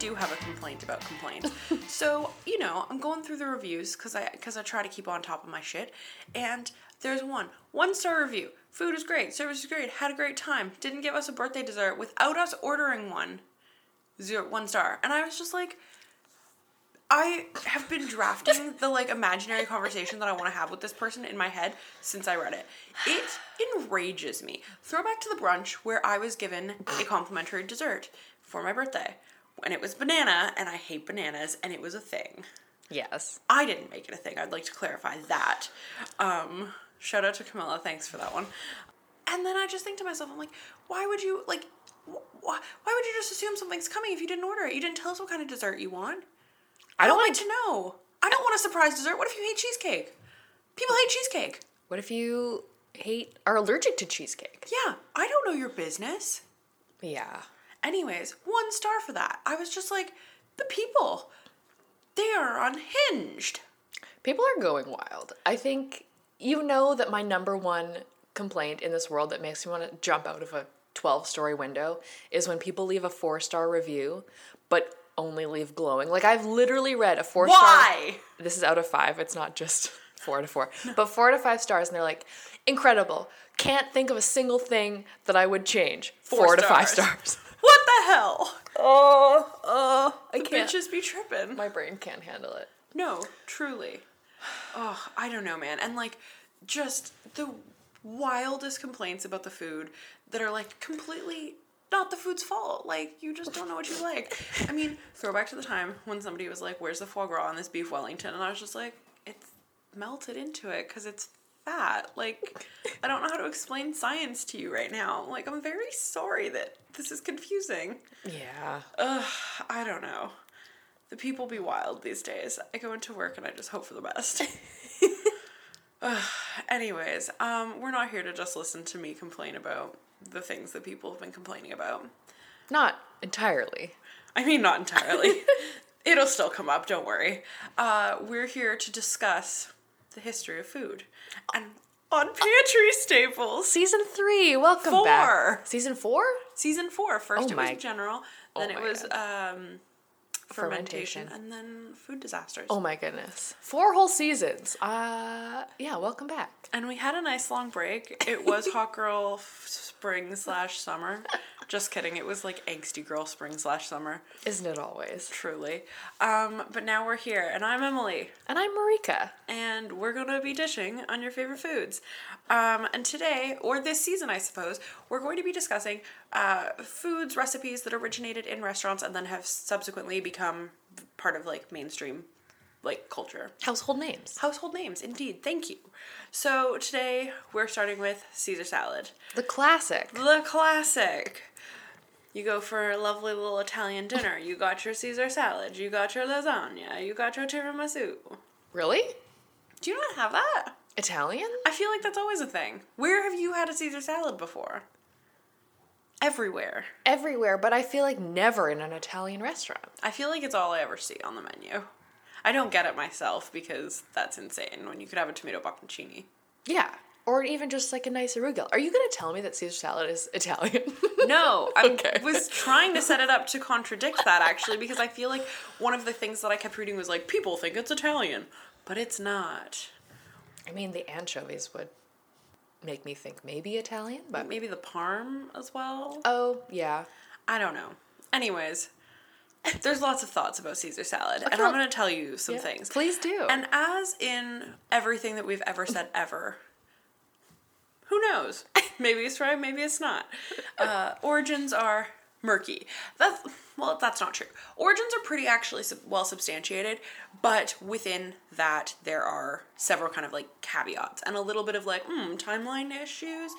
do have a complaint about complaints. so you know, I'm going through the reviews because I because I try to keep on top of my shit. And there's one one star review. Food is great. Service is great. Had a great time. Didn't give us a birthday dessert without us ordering one. Zero one star. And I was just like. I have been drafting the like imaginary conversation that I want to have with this person in my head since I read it. It enrages me. Throwback to the brunch where I was given a complimentary dessert for my birthday. And it was banana, and I hate bananas, and it was a thing. Yes. I didn't make it a thing. I'd like to clarify that. Um, shout out to Camilla. Thanks for that one. And then I just think to myself, I'm like, why would you like? Wh- why, why would you just assume something's coming if you didn't order it? You didn't tell us what kind of dessert you want. I I don't don't like like to know. I don't want a surprise dessert. What if you hate cheesecake? People hate cheesecake. What if you hate are allergic to cheesecake? Yeah, I don't know your business. Yeah. Anyways, one star for that. I was just like, the people, they are unhinged. People are going wild. I think you know that my number one complaint in this world that makes me want to jump out of a 12 story window is when people leave a four star review, but only leave glowing. Like I've literally read a four star. Why? This is out of five. It's not just four out of four, but four out of five stars, and they're like, incredible. Can't think of a single thing that I would change. Four Four, to five stars. What the hell? Oh, oh, I The can't. bitches be tripping. My brain can't handle it. No, truly. Oh, I don't know, man. And like, just the wildest complaints about the food that are like completely not the food's fault. Like, you just don't know what you like. I mean, throwback to the time when somebody was like, Where's the foie gras on this beef Wellington? And I was just like, It's melted into it because it's fat. Like, I don't know how to explain science to you right now. Like, I'm very sorry that this is confusing. Yeah. Ugh, I don't know. The people be wild these days. I go into work and I just hope for the best. Ugh, anyways, um, we're not here to just listen to me complain about the things that people have been complaining about. Not entirely. I mean, not entirely. It'll still come up, don't worry. Uh, we're here to discuss the history of food. And on Pantry Staples, Season three, welcome Four. back. Season four? season four. First Oh it was general, oh then it my was um, fermentation, Fermentation. and then food disasters. Oh my goodness. Four whole seasons. Uh yeah, welcome back. And we had a nice long break. It was hot girl spring slash summer. Just kidding. It was like angsty girl spring slash summer. Isn't it always? Truly. Um, but now we're here, and I'm Emily, And I'm Marika. and we're gonna be dishing on your favorite foods. Um, and today, or this season, I suppose, we're going to be discussing uh, foods, recipes that originated in restaurants and then have subsequently become part of like mainstream like culture. Household names. Household names, indeed. Thank you. So today we're starting with Caesar salad, The classic. the classic. You go for a lovely little Italian dinner. You got your Caesar salad. You got your lasagna. You got your tiramisu. Really? Do you not have that? Italian? I feel like that's always a thing. Where have you had a Caesar salad before? Everywhere. Everywhere, but I feel like never in an Italian restaurant. I feel like it's all I ever see on the menu. I don't get it myself because that's insane when you could have a tomato bocconcini. Yeah. Or even just like a nice arugula. Are you gonna tell me that Caesar salad is Italian? No, I Okay. was trying to set it up to contradict that actually because I feel like one of the things that I kept reading was like people think it's Italian, but it's not. I mean, the anchovies would make me think maybe Italian, but Maybe the parm as well. oh yeah. I don't know. Anyways, there's lots of thoughts about Caesar salad, and I'm going to tell you some Yeah, things. Please do. And as in everything that we've ever said ever, who knows? Maybe it's right, maybe it's not. Uh, origins are murky. That's well, that's not true. Origins are pretty actually sub- well substantiated, but within that there are several kind of like caveats and a little bit of like hmm timeline issues.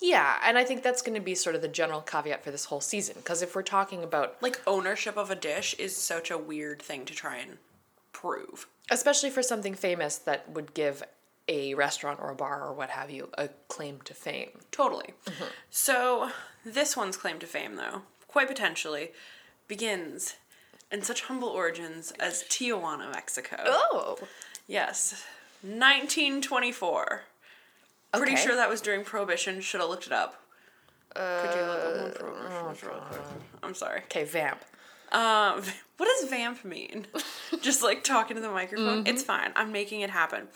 yeah, and I think that's going to be sort of the general caveat for this whole season. Because if we're talking about, Like ownership of a dish is such a weird thing to try and prove. especially for something famous that would give a restaurant or a bar or what have you a claim to fame. Totally. So, this one's claim to fame, though, quite potentially, begins in such humble origins as Tijuana, Mexico. Oh. Yes. 1924. Pretty sure that was during Prohibition. Should have looked it up. Could you look up when Prohibition Uh, was real quick? I'm sorry. Okay, vamp. Um, what does vamp mean? Just like talking to the microphone. It's fine. I'm making it happen.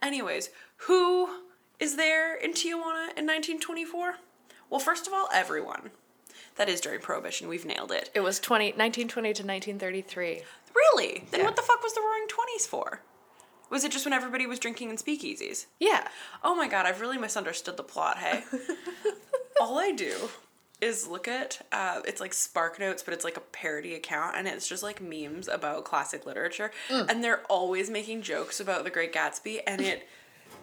Anyways, who is there in Tijuana in 1924? Well, first of all, everyone. That is during Prohibition. We've nailed it. It was 20, 1920 to 1933. Really? Then Yeah. what the fuck was the Roaring Twenties for? Was it just when everybody was drinking in speakeasies? Yeah. Oh my god, I've really misunderstood the plot, hey? All I do is look at uh, it's like Spark Notes, but it's like a parody account, and it's just like memes about classic literature, and they're always making jokes about The Great Gatsby, and it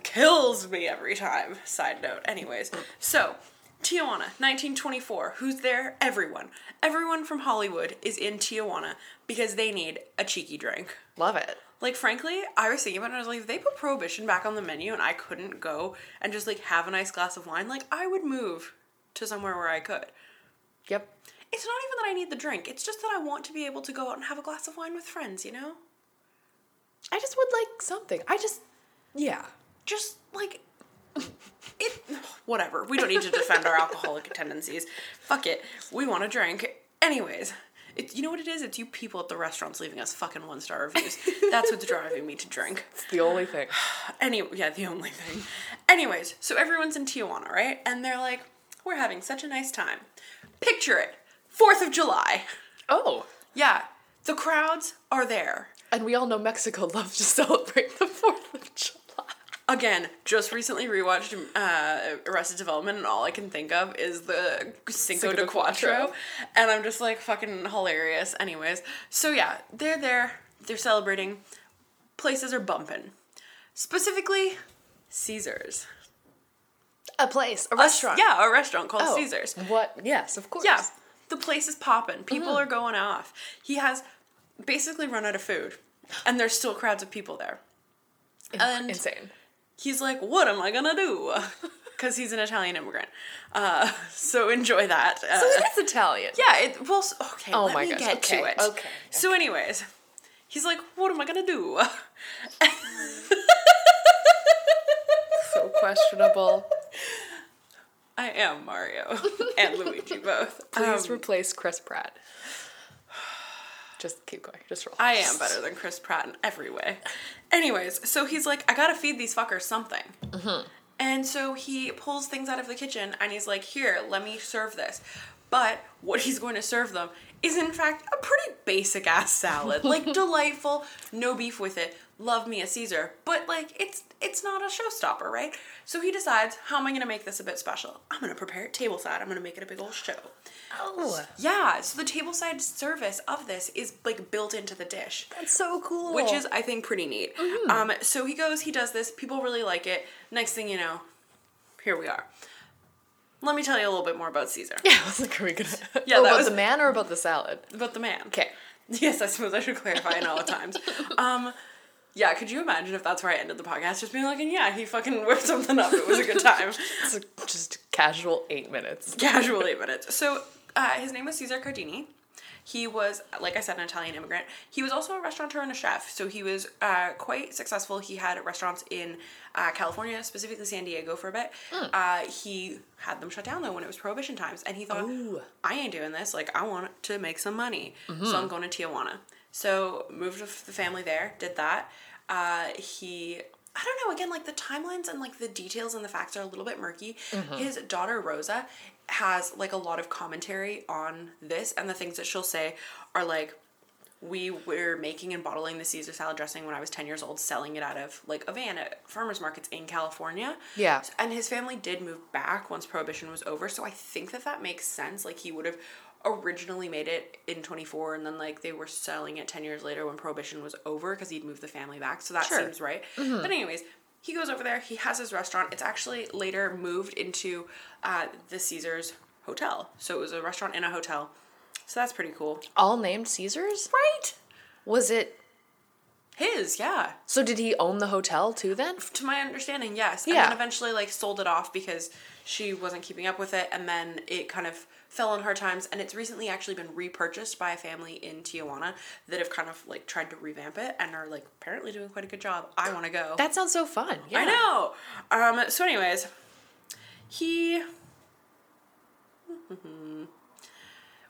kills me every time. Side note, anyways. So, Tijuana, 1924. Who's there? Everyone. Everyone from Hollywood is in Tijuana because they need a cheeky drink. Love it. Like frankly, I was thinking about it. and I was like, if they put prohibition back on the menu, and I couldn't go and just like have a nice glass of wine, like I would move to somewhere where I could. Yep. It's not even that I need the drink. It's just that I want to be able to go out and have a glass of wine with friends. You know, I just would like something. I just, yeah. just like it. Whatever. We don't need to defend our alcoholic tendencies. Fuck it. We want to drink. Anyways. It, you know what it is? It's you people at the restaurants leaving us fucking one star reviews. That's what's driving me to drink. It's the only thing. Any yeah, the only thing. Anyways, so everyone's in Tijuana, right? And they're like, we're having such a nice time. Picture it. 4th of July. Oh. Yeah. The crowds are there. And we all know Mexico loves to celebrate the 4th of July. Again, just recently rewatched uh, Arrested Development, and all I can think of is the Cinco, Cinco de de Cuatro. Cuatro. And I'm just like fucking hilarious. Anyways, so yeah, they're there, they're celebrating. Places are bumping. Specifically, Caesars. A place, a A- restaurant. yeah, a restaurant called Oh, Caesars. What? Yes, of course. Yeah, the place is popping. People Mm-hmm. are going off. He has basically run out of food, and there's still crowds of people there. And Insane. He's like, "What am I gonna do?" Because he's an Italian immigrant. Uh, so enjoy that. Uh, So it is Italian. yeah. It well. Okay. Oh let my me gosh, get to okay, it. okay, So, anyways, he's like, "What am I gonna do?" So questionable. I am Mario and Luigi both. Please Um, replace Chris Pratt. Just keep going. Just roll. I am better than Chris Pratt in every way. Anyways, so he's like, I gotta feed these fuckers something. Mm-hmm. And so he pulls things out of the kitchen and he's like, Here, let me serve this. But what he's going to serve them is, in fact, a pretty basic ass salad. Like, delightful, no beef with it. Love me a Caesar. But, like, it's it's not a showstopper, right? So he decides, How am I gonna make this a bit special? I'm gonna prepare it tableside. I'm gonna make it a big old show. Oh, Yeah, so the tableside service of this is like built into the dish that's so cool. which is I think pretty neat. Um, so he goes, he does this. People really like it. Next thing you know, here we are. Let me tell you a little bit more about Caesar, yeah. I was like, are we gonna? Yeah, oh, that about was- the man or about the salad? about the man. Okay. Yes, I suppose I should clarify in all the times. Um, yeah, could you imagine if that's where I ended the podcast, just being like, and yeah, he fucking whipped something up. It was a good time. It's just casual eight minutes. Casual eight minutes. So uh, his name was Cesar Cardini. He was, like I said, an Italian immigrant. He was also a restaurateur and a chef, so he was uh, quite successful. He had restaurants in uh, California, specifically San Diego, for a bit. Uh, he had them shut down though when it was Prohibition times, and he thought, Ooh. "I ain't doing this. Like, I want to make some money, so I'm going to Tijuana." So moved with the family there. Did that. Uh, he I don't know, again, like the timelines and like the details and the facts are a little bit murky. His daughter Rosa has like a lot of commentary on this, and the things that she'll say are like, we were making and bottling the Caesar salad dressing when I was 10 years old, selling it out of like a van at farmers markets in California. Yeah. And his family did move back once prohibition was over, so I think that that makes sense. Like he would have originally made it in 24 and then like they were selling it 10 years later when prohibition was over because he'd moved the family back. So that Sure. seems right. But anyways, he goes over there, he has his restaurant. It's actually later moved into uh, the Caesars hotel. So it was a restaurant in a hotel. So that's pretty cool. All named Caesars? Right? Was it? His, yeah. So did he own the hotel too then? To my understanding, yes. And Yeah. then eventually like sold it off because she wasn't keeping up with it and then it kind of fell on hard times and it's recently actually been repurchased by a family in Tijuana that have kind of like tried to revamp it and are like apparently doing quite a good job. I want to go. That sounds so fun. Yeah. I know. Um so anyways, he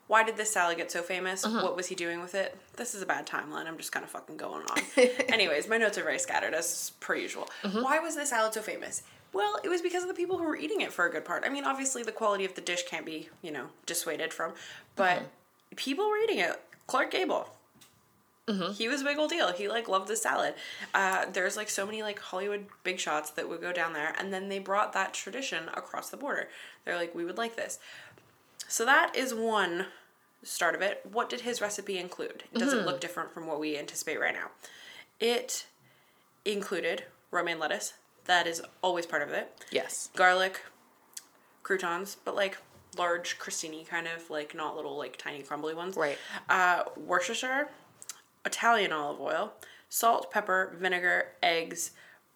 Why did this salad get so famous? Uh-huh. What was he doing with it? This is a bad timeline. I'm just kind of fucking going on. Anyways, my notes are very scattered as per usual. Uh-huh. Why was this salad so famous? Well, it was because of the people who were eating it for a good part. I mean, obviously the quality of the dish can't be, you know, dissuaded from, but Uh-huh. people were eating it. Clark Gable. He was a big old deal. He like loved the salad. Uh, there's like so many like Hollywood big shots that would go down there, and then they brought that tradition across the border. They're like, we would like this. So that is one start of it. What did his recipe include? It Does it look different from what we anticipate right now? It included romaine lettuce. That is always part of it. Yes. Garlic, croutons, but like large crostini kind of like not little like tiny crumbly ones. Right. Uh, Worcestershire, Italian olive oil, salt, pepper, vinegar, eggs,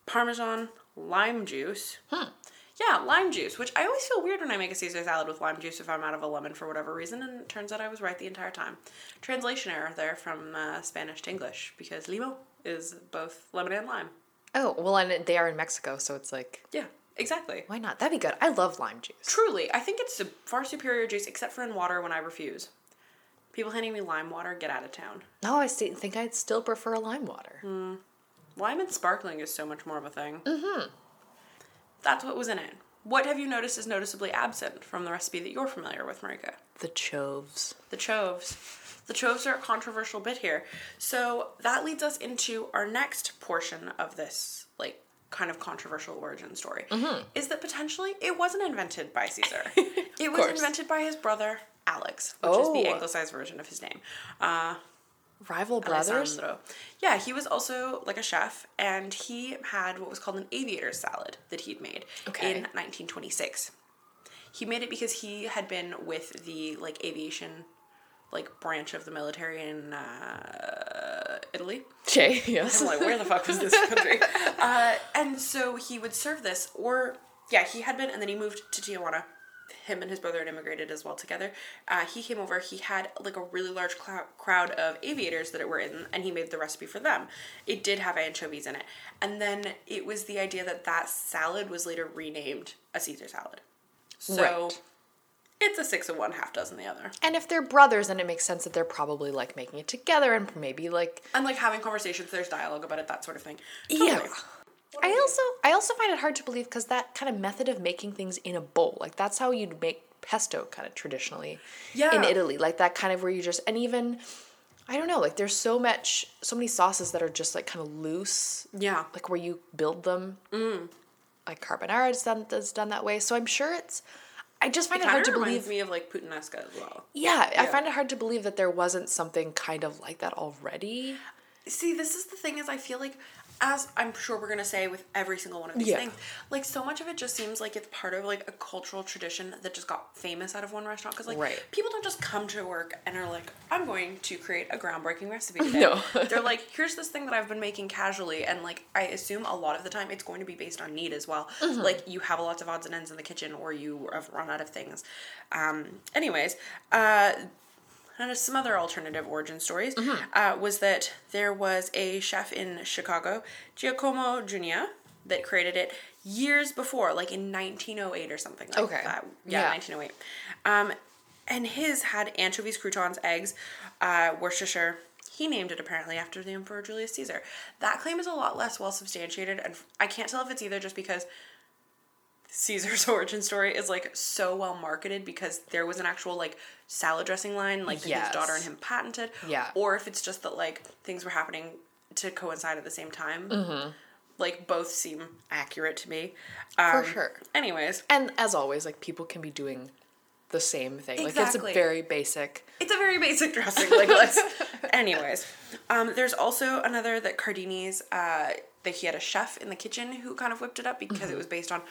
parmesan, lime juice. Hmm. Yeah, lime juice, which I always feel weird when I make a Caesar salad with lime juice if I'm out of a lemon for whatever reason, and it turns out I was right the entire time. Translation error there from uh, Spanish to English because limo is both lemon and lime. Oh, well, and they are in Mexico, so it's like, Yeah, exactly. why not? That'd be good. I love lime juice. Truly, I think it's a far superior juice, except for in water when I refuse. People handing me lime water, get out of town. No, I sti- think I'd still prefer a lime water. Lime and sparkling is so much more of a thing. Mm-hmm. That's what was in it. What have you noticed is noticeably absent from the recipe that you're familiar with, Marika? The choves. The choves. The troves are a controversial bit here. So that leads us into our next portion of this, like, kind of controversial origin story. Is that potentially it wasn't invented by Caesar. it was course. invented by his brother, Alex, which is the Oh. anglicized version of his name. Uh, Rival brothers? Alessandro. Yeah, he was also like a chef, and he had what was called an aviator salad that he'd made Okay. in 1926. He made it because he had been with the like aviation, like branch of the military in uh, Italy. Jay, yes. I'm like, where the fuck was this country? Uh, and so he would serve this, or yeah, he had been, and then he moved to Tijuana. Him and his brother had immigrated as well together. Uh, he came over. He had like a really large clou- crowd of aviators that it were in, and he made the recipe for them. It did have anchovies in it, and then it was the idea that that salad was later renamed a Caesar salad. So Right. It's a six of one, half dozen the other. And if they're brothers, then it makes sense that they're probably like making it together and maybe like And like having conversations, there's dialogue about it, that sort of thing. Yeah. I also I also find it hard to believe because that kind of method of making things in a bowl, like that's how you'd make pesto kind of traditionally yeah. in Italy, like that kind of where you just and even I don't know, like there's so much so many sauces that are just like kind of loose, Yeah. like where you build them. Mm. Like carbonara is done is done that way, so I'm sure it's. I just find it, Kind hard to reminds believe. me of like puttanesca as well. Yeah, I find it hard to believe that there wasn't something kind of like that already. See, this is the thing is I feel like as I'm sure we're gonna say with every single one of these Yeah. things, like so much of it just seems like it's part of like a cultural tradition that just got famous out of one restaurant. Because like Right. people don't just come to work and are like, I'm going to create a groundbreaking recipe today. No. They're like, here's this thing that I've been making casually, and like I assume a lot of the time it's going to be based on need as well. Mm-hmm. Like you have lots of odds and ends in the kitchen, or you have run out of things. Um, anyways, uh, and some other alternative origin stories Mm-hmm. uh, was that there was a chef in Chicago, Giacomo Junia, that created it years before, like in 1908 or something like Okay. that. Yeah, Yeah. 1908. Um, and his had anchovies, croutons, eggs, uh, Worcestershire. He named it apparently after the Emperor Julius Caesar. That claim is a lot less well substantiated, and I can't tell if it's either just because Caesar's origin story is like so well marketed because there was an actual like salad dressing line like that Yes. his daughter and him patented. Yeah. Or if it's just that like things were happening to coincide at the same time. Like both seem accurate to me. For Um, sure. Anyways, And as always, like people can be doing the same thing. Like it's a very basic. it's a very basic dressing. Like let's. Anyways, um, there's also another that Cardini's. Uh, that he had a chef in the kitchen who kind of whipped it up because it was based on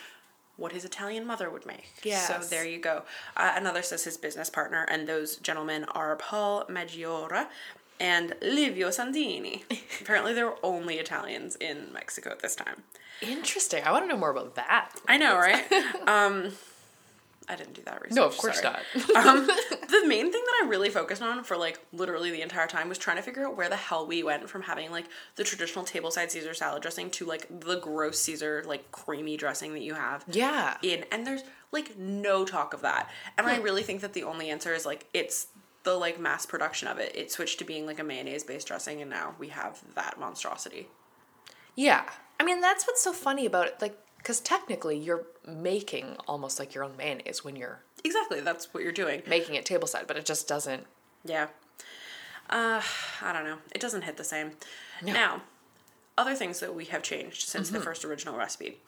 what his Italian mother would make. Yeah. So there you go. Uh, another says his business partner, and those gentlemen are Paul Maggiora and Livio Santini. Apparently, there were only Italians in Mexico at this time. Interesting. I want to know more about that. I know, right? um, I didn't do that research. No, of course sorry. not. um, the main thing that I really focused on for like literally the entire time was trying to figure out where the hell we went from having like the traditional tableside Caesar salad dressing to like the gross Caesar like creamy dressing that you have yeah. in, and there's like no talk of that. And I really think that the only answer is like it's the like mass production of it, it switched to being like a mayonnaise based dressing, and now we have that monstrosity. Yeah. I mean, that's what's so funny about it. Like, because technically you're making almost like your own mayonnaise when you're Exactly, that's what you're doing. making it tableside, but it just doesn't. Yeah. Uh, I don't know. It doesn't hit the same. Now, other things that we have changed since Mm-hmm. the first original recipe.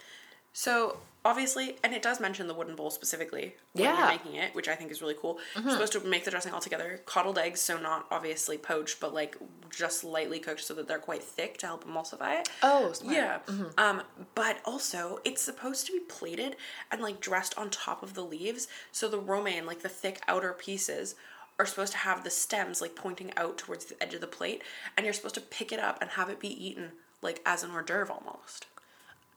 So obviously, and it does mention the wooden bowl specifically when Yeah. Mm-hmm. you're making it, which I think is really cool. You're supposed to make the dressing all together. Coddled eggs, so not obviously poached, but like just lightly cooked so that they're quite thick to help emulsify it. Oh, smart. Yeah. Um, but also it's supposed to be plated and like dressed on top of the leaves. So the romaine, like the thick outer pieces, are supposed to have the stems like pointing out towards the edge of the plate, and you're supposed to pick it up and have it be eaten like as an hors d'oeuvre almost.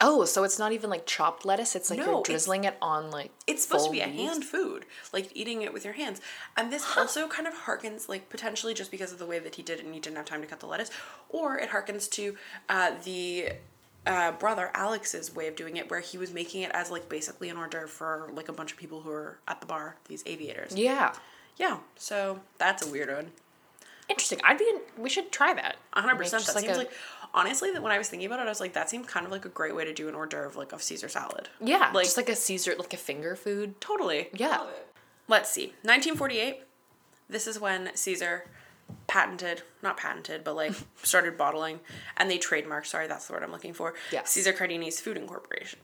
Oh, so it's not even like chopped lettuce. It's like No, you're drizzling it on like. It's supposed to be a hand food, like eating it with your hands. And this also kind of harkens, like potentially just because of the way that he did it and he didn't have time to cut the lettuce, or it harkens to uh, the uh, brother Alex's way of doing it, where he was making it as like basically an hors d'oeuvre for like a bunch of people who are at the bar, these aviators. Yeah. Yeah, so that's a weird one. Interesting. I'd be. In, we should try that. One hundred percent. That seems a- like honestly that when I was thinking about it, I was like, that seemed kind of like a great way to do an hors d'oeuvre like of Caesar salad. Yeah, like just like a Caesar, like a finger food. totally. Yeah. Let's see. 1948. This is when Caesar patented, not patented, but like started bottling and they trademarked, sorry, that's the word I'm looking for. Yeah. Caesar Cardini's Food Incorporation.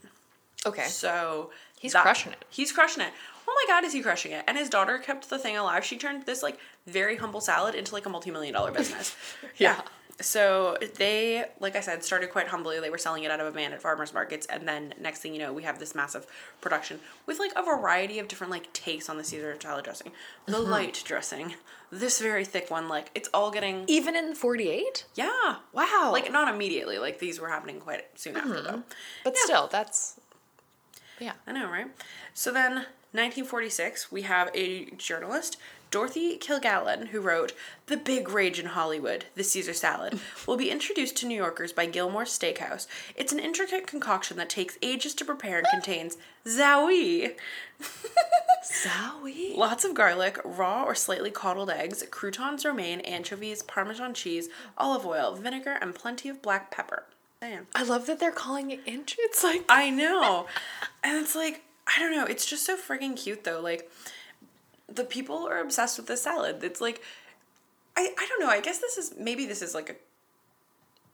Okay. So He's crushing it. He's crushing it. Oh my god, is he crushing it? And his daughter kept the thing alive. She turned this like very humble salad into like a multi-million dollar business. Yeah. So they, like I said, started quite humbly. They were selling it out of a van at farmers markets, and then next thing you know, we have this massive production with like a variety of different like takes on the Caesar salad dressing. The Mm-hmm. light dressing, this very thick one, like it's all getting Even in forty eight. yeah. Wow. Like not immediately, like these were happening quite soon after though. But still, that's. Yeah. I know, right? So then, 1946, we have a journalist, Dorothy Kilgallen, who wrote The Big Rage in Hollywood, the Caesar salad, will be introduced to New Yorkers by Gilmore's Steakhouse. It's an intricate concoction that takes ages to prepare and contains zowie, Zowie. lots of garlic, raw or slightly coddled eggs, croutons, romaine, anchovies, Parmesan cheese, olive oil, vinegar, and plenty of black pepper. Damn. I love that they're calling it inch. It's like I know. and it's like, I don't know, it's just so freaking cute though. Like the people are obsessed with this salad. It's like I I don't know, I guess this is maybe this is like a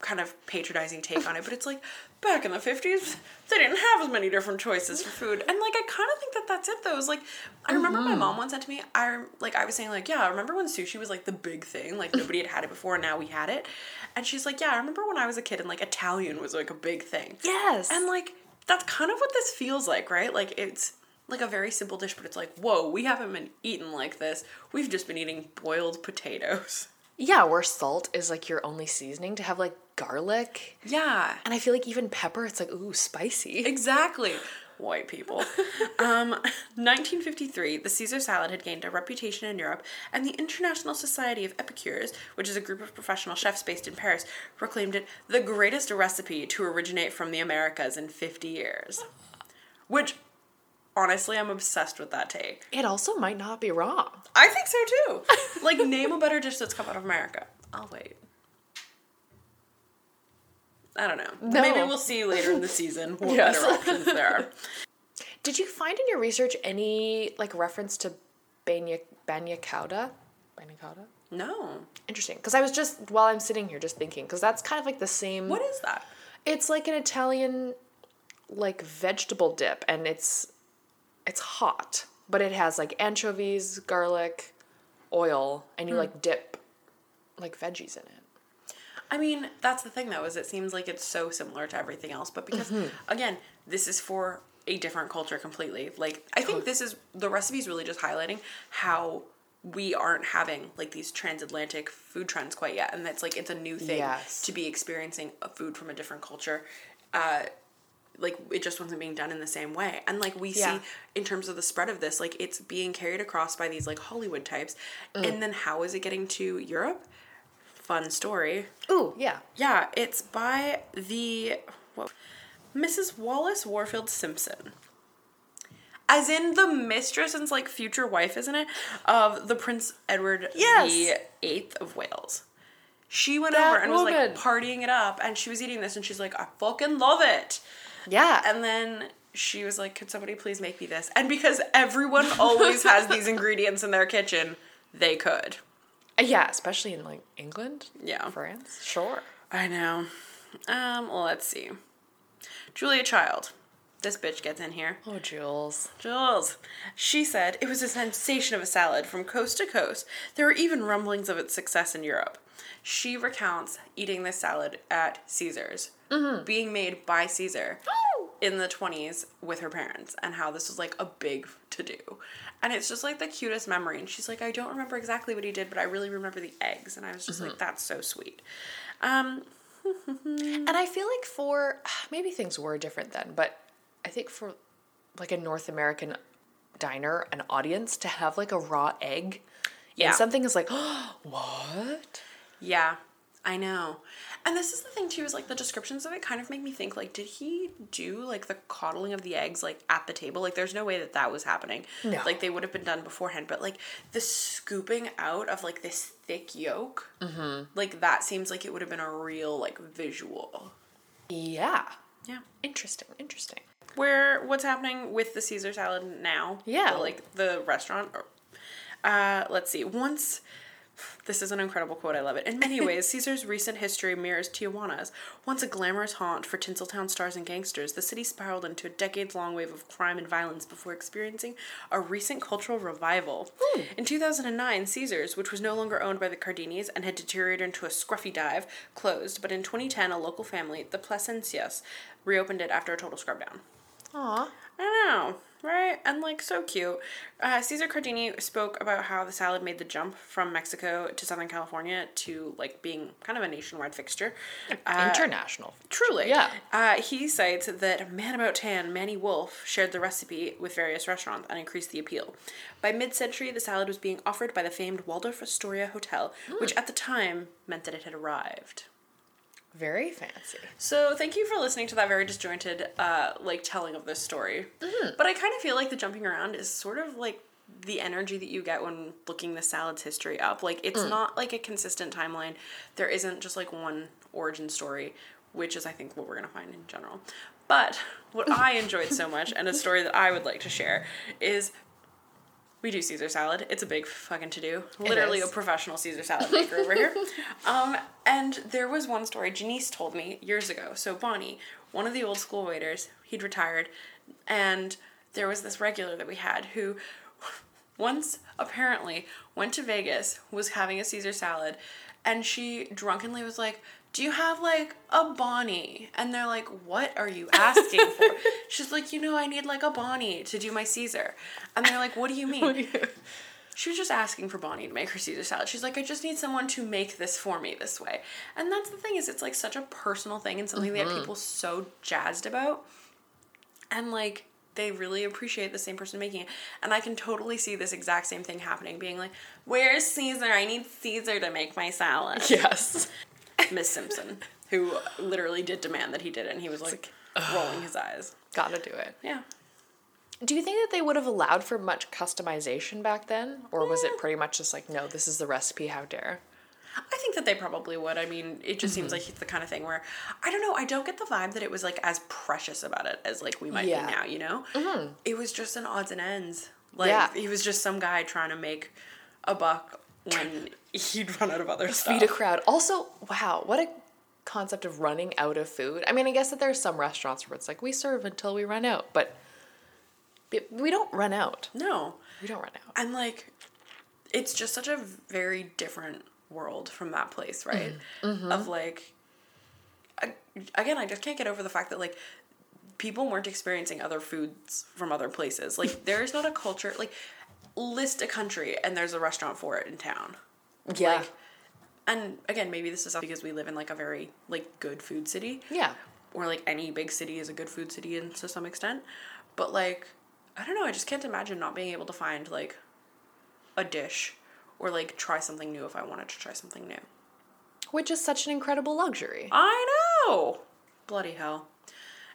kind of patronizing take on it, but it's like back in the 50s, they didn't have as many different choices for food. And like I kind of think that that's it though. It's like I remember my mm-hmm. mom once said to me, I like I was saying like, yeah, I remember when sushi was like the big thing, like nobody had had it before and now we had it. And she's like, yeah, I remember when I was a kid and like Italian was like a big thing. yes. And like that's kind of what this feels like, right? Like it's like a very simple dish, but it's like, whoa, we haven't been eating like this. We've just been eating boiled potatoes. yeah, where salt is like your only seasoning to have like garlic, Yeah, and I feel like even pepper. It's like ooh spicy. exactly. White people. um, 1953, the Caesar salad had gained a reputation in Europe, and the International Society of Epicures, which is a group of professional chefs based in Paris, proclaimed it the greatest recipe to originate from the Americas in 50 years. Which, honestly, I'm obsessed with that take. It also might not be wrong. I think so too. like, name a better dish that's come out of America. I'll wait. I don't know. No. Maybe we'll see later in the season what Yes. better options there are. Did you find in your research any like reference to bagna bagna cauda? Bagna cauda? No. Interesting, because I was just while I'm sitting here just thinking, because that's kind of like the same. What is that? It's like an Italian, like vegetable dip, and it's it's hot, but it has like anchovies, garlic, oil, and you hmm. like dip like veggies in it. I mean, that's the thing though, is it seems like it's so similar to everything else, but because again, this is for a different culture completely. Like I think this is the recipe is really just highlighting how we aren't having like these transatlantic food trends quite yet, and that's like it's a new thing Yes. to be experiencing a food from a different culture. Uh, like it just wasn't being done in the same way and like we Yeah. see in terms of the spread of this like it's being carried across by these like hollywood types and then how is it getting to europe fun story Ooh, yeah. yeah, it's by the what, Mrs. Wallis Warfield Simpson. as in the mistress and like future wife, isn't it? Of the Prince Edward Yes. the Eighth of Wales. She went That over and was like partying it up, and she was eating this, and she's like, "I fucking love it." Yeah. And then she was like, "Could somebody please make me this?" And because everyone always has these ingredients in their kitchen, they could. Yeah, especially in like England. Yeah. France. Sure. I know. Um, well, let's see. Julia Child. This bitch gets in here. Oh, Jules. Jules. She said it was a sensation of a salad from coast to coast. There were even rumblings of its success in Europe. She recounts eating this salad at Caesar's, being made by Caesar in the 20s with her parents, and how this was like a big to do. And it's just like the cutest memory. And she's like, I don't remember exactly what he did, but I really remember the eggs. And I was just like, that's so sweet. Um, And I feel like for maybe things were different then, but I think for like a North American diner, an audience to have like a raw egg, Yeah. and something is like, oh, what? Yeah, I know. And this is the thing too, is like the descriptions of it kind of make me think like, did he do like the coddling of the eggs like at the table? Like, there's no way that that was happening. No. Like they would have been done beforehand, but like the scooping out of like this thick yolk, mm-hmm. like that seems like it would have been a real like visual. Yeah. Yeah. Interesting. Interesting. Where what's happening with the Caesar salad now? Yeah. The, like the restaurant. Uh, let's see. Once. This is an incredible quote. I love it. In many ways, Caesar's recent history mirrors Tijuana's. Once a glamorous haunt for Tinseltown stars and gangsters, the city spiraled into a decades long wave of crime and violence before experiencing a recent cultural revival. Hmm. In 2009, Caesar's, which was no longer owned by the Cardinis and had deteriorated into a scruffy dive, closed, but in 2010, a local family, the Plascencias, reopened it after a total scrub down. Aw. I know, right? And like so cute. Uh, Cesar Cardini spoke about how the salad made the jump from Mexico to Southern California to like being kind of a nationwide fixture. Uh, International. Truly. Yeah. Uh, he cites that Man About Tan, Manny Wolf, shared the recipe with various restaurants and increased the appeal. By mid century, the salad was being offered by the famed Waldorf Astoria Hotel, which at the time meant that it had arrived. Very fancy. So thank you for listening to that very disjointed, uh, like telling of this story. But I kind of feel like the jumping around is sort of like the energy that you get when looking the salad's history up. Like it's not like a consistent timeline. There isn't just like one origin story, which is I think what we're gonna find in general. But what I enjoyed so much, and a story that I would like to share, is we do Caesar salad. It's a big fucking to do. Literally a professional Caesar salad maker over here. Um, and there was one story Janice told me years ago. So Bonnie, one of the old school waiters, he'd retired, and there was this regular that we had who once apparently went to Vegas, was having a Caesar salad, and she drunkenly was like, Do you have like a Bonnie? And they're like, What are you asking for? She's like, You know, I need like a Bonnie to do my Caesar. And they're like, What do you mean? She was just asking for Bonnie to make her Caesar salad. She's like, I just need someone to make this for me this way. And that's the thing is it's like such a personal thing and something that mm-hmm. people so jazzed about. And like they really appreciate the same person making it. And I can totally see this exact same thing happening, being like, Where's Caesar? I need Caesar to make my salad. Yes. Miss Simpson, who literally did demand that he did it, and he was like rolling his eyes. Gotta do it. Yeah. Do you think that they would have allowed for much customization back then? Or was it pretty much just like, no, this is the recipe, how dare? I think that they probably would. I mean, it just Mm-hmm. seems like it's the kind of thing where I don't know. I don't get the vibe that it was like as precious about it as like we might Yeah. Mm-hmm. be now. You know, it was just an odds and ends. Like Yeah. he was just some guy trying to make a buck when he'd run out of other stuff. Feed a crowd. Also, wow, what a concept of running out of food. I mean, I guess that there's some restaurants where it's like, we serve until we run out, but but we don't run out. No, We don't run out. and like, it's just such a very different world from that place, right? Mm-hmm. Of like, I, again, I just can't get over the fact that like people weren't experiencing other foods from other places. Like, there is not a culture like list a country and there's a restaurant for it in town. Yeah. Like, and again, maybe this is because we live in like a very like good food city. yeah. Or like any big city is a good food city in to some extent. But like I don't know, I just can't imagine not being able to find like a dish or like try something new if I wanted to try something new. Which is such an incredible luxury. I know. Bloody hell.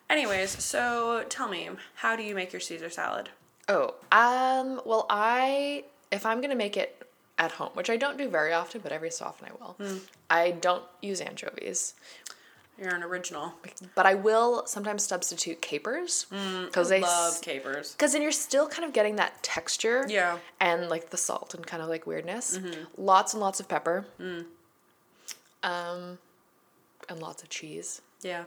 Anyways, so tell me, how do you make your Caesar salad? Oh, um, well, I if I'm gonna make it at home, which I don't do very often, but every so often I will. Hmm. I don't use anchovies, You're an original. but I will sometimes substitute capers because they Hmm, Love capers. because then you're still kind of getting that texture, Yeah. Mm-hmm. and like the salt and kind of like weirdness. Lots and lots of pepper, Mm. um, and lots of cheese. Yeah.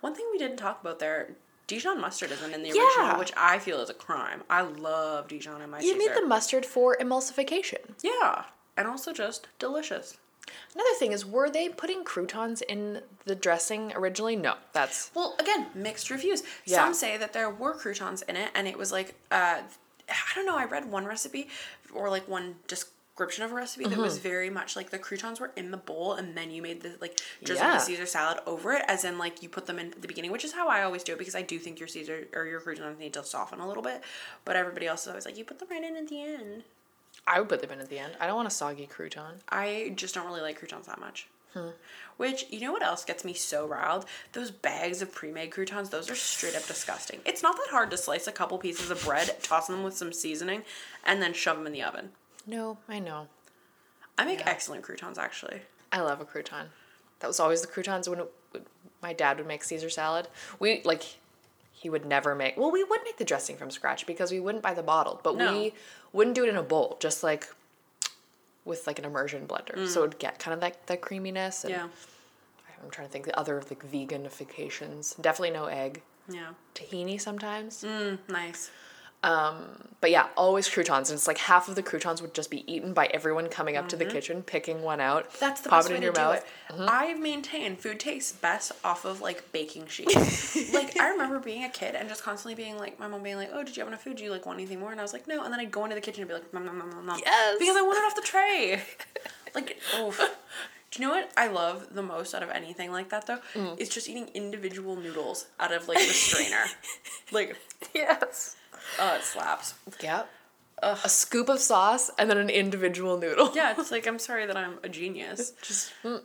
One thing we didn't talk about there, Dijon mustard isn't in the Yeah. original, which I feel is a crime. I love Dijon in my You Caesar. need the mustard for emulsification. Yeah. And also just delicious. Another thing is, were they putting croutons in the dressing originally? No, that's Well, again, mixed reviews. Yeah. Some say that there were croutons in it, and it was like, uh, I don't know. I read one recipe or like one description of a recipe that Mm-hmm. was very much like the croutons were in the bowl, and then you made the like just Yeah. the Caesar salad over it, as in like you put them in the beginning, which is how I always do it because I do think your Caesar or your croutons need to soften a little bit. But everybody else is always like, you put them right in at the end. I would put them in at the end. I don't want a soggy crouton. I just don't really like croutons that much. Hmm. Which, you know what else gets me so riled? Those bags of pre made croutons, those are straight up disgusting. It's not that hard to slice a couple pieces of bread, toss them with some seasoning, and then shove them in the oven. No, I know. I make excellent croutons, actually. I love a crouton. That was always the croutons when it, when my dad would make Caesar salad. We like he would never make. Well, we would make the dressing from scratch because we wouldn't buy the bottled, but No. we wouldn't do it in a bowl, just like with like an immersion blender. So it would get kind of that that creaminess. And Yeah. I'm trying to think the other like veganifications. Definitely no egg. Yeah. Tahini sometimes. Mm, nice. But yeah, always croutons. And it's like half of the croutons would just be eaten by everyone coming up to the kitchen, picking one out, Mm-hmm. That's the pop best it way in to your do mouth. it. I maintain food tastes best off of like baking sheets. like I remember being a kid and just constantly being like, my mom being like, "Oh, did you have enough food? Do you like want anything more?" And I was like, "No." And then I'd go into the kitchen and be like, "Nom nom nom nom nom," Yes. because I want it off the tray. like, oof. Do you know what I love the most out of anything like that though? Mm. Is just eating individual noodles out of like the strainer. like, Yes. Oh, it slaps. Yep. A scoop of sauce and then an individual noodle. Yeah, it's like I'm sorry that I'm a genius. Just mm,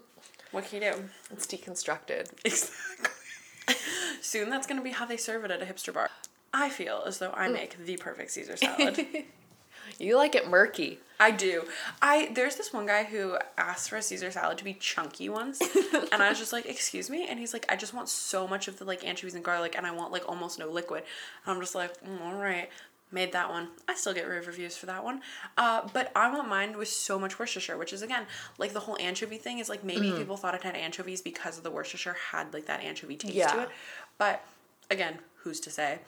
What can you do? it's deconstructed. Exactly. Soon that's going to be how they serve it at a hipster bar. I feel as though I make the perfect Caesar salad. You like it murky. I do. I there's this one guy who asked for a Caesar salad to be chunky once, and I was just like, "Excuse me," and he's like, "I just want so much of the like anchovies and garlic, and I want like almost no liquid." And I'm just like, mm, "All right." Made that one. I still get rave reviews for that one. Uh, but I want mine with so much Worcestershire, which is again like the whole anchovy thing is like maybe people thought it had anchovies because of the Worcestershire had like that anchovy taste to it. But again, who's to say?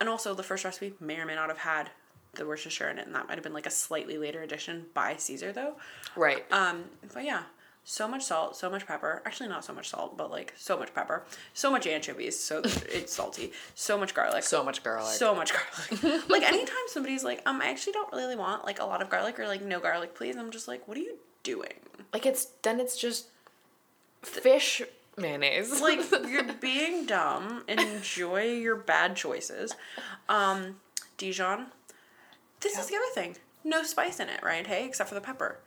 And also, the first recipe may or may not have had the Worcestershire in it, and that might have been like a slightly later addition by Caesar, though. Right. Um, but yeah, so much salt, so much pepper. Actually, not so much salt, but like so much pepper, so much anchovies, so it's salty. So much garlic. so much garlic. So much garlic. like anytime somebody's like, um, I actually don't really want like a lot of garlic or like no garlic, please. I'm just like, what are you doing? like it's then it's just fish mayonnaise. like you're being dumb. Enjoy your bad choices. Um, Dijon. This is the other thing. No spice in it, right? Hey, except for the pepper.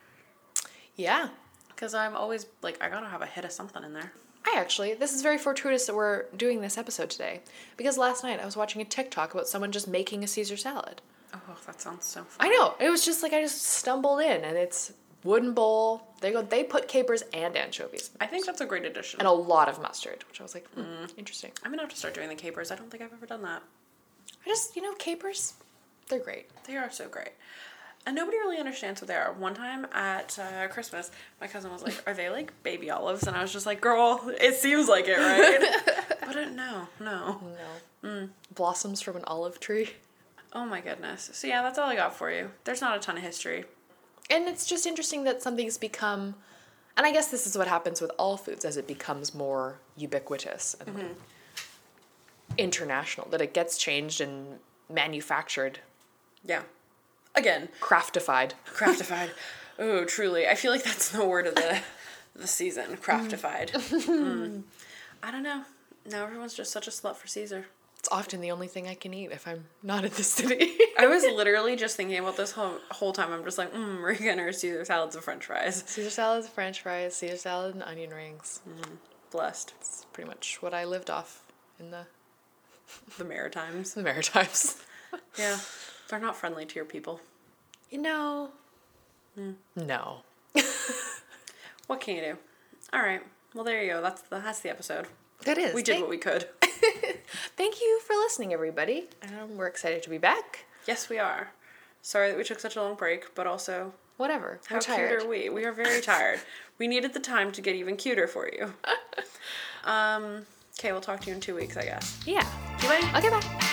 yeah. Because I'm always like, I gotta have a hit of something in there. I actually, this is very fortuitous that we're doing this episode today because last night I was watching a TikTok about someone just making a Caesar salad. Oh, that sounds so fun. I know. It was just like I just stumbled in and it's wooden bowl. They go they put capers and anchovies I think that's a great addition. and a lot of mustard, which I was like, hmm, interesting. I'm gonna have to start doing the capers. I don't think I've ever done that. I just, you know, capers, they're great. They are so great. And nobody really understands what they are. One time at uh, Christmas, my cousin was like, Are they like baby olives? And I was just like, Girl, it seems like it, right? but uh, no, no. No. Blossoms from an olive tree. Oh my goodness. So yeah, that's all I got for you. There's not a ton of history. And it's just interesting that something's become, and I guess this is what happens with all foods as it becomes more ubiquitous and like international, that it gets changed and manufactured, Yeah. Again, craftified. craftified. oh, truly. I feel like that's the word of the the season. Craftified. Mm. I don't know. Now everyone's just such a slut for Caesar. It's often the only thing I can eat if I'm not in the city. I was literally just thinking about this whole whole time. I'm just like, mm, we're gonna Caesar salads and French fries. Caesar salads, French fries, Caesar salad, and onion rings. Blessed. It's pretty much what I lived off in the, The Maritimes. the Maritimes. Yeah. They're not friendly to your people. You know. No. What can you do? All right. Well, there you go. That's the that's the episode. That is. We did Thank- what we could. Thank you for listening, everybody. Um, we're excited to be back. yes, we are. Sorry that we took such a long break, but also Whatever. how We're tired. cute are we? We are very tired. we needed the time to get even cuter for you. um. Okay, we'll talk to you in two weeks, I guess. Yeah. Bye. Okay, bye.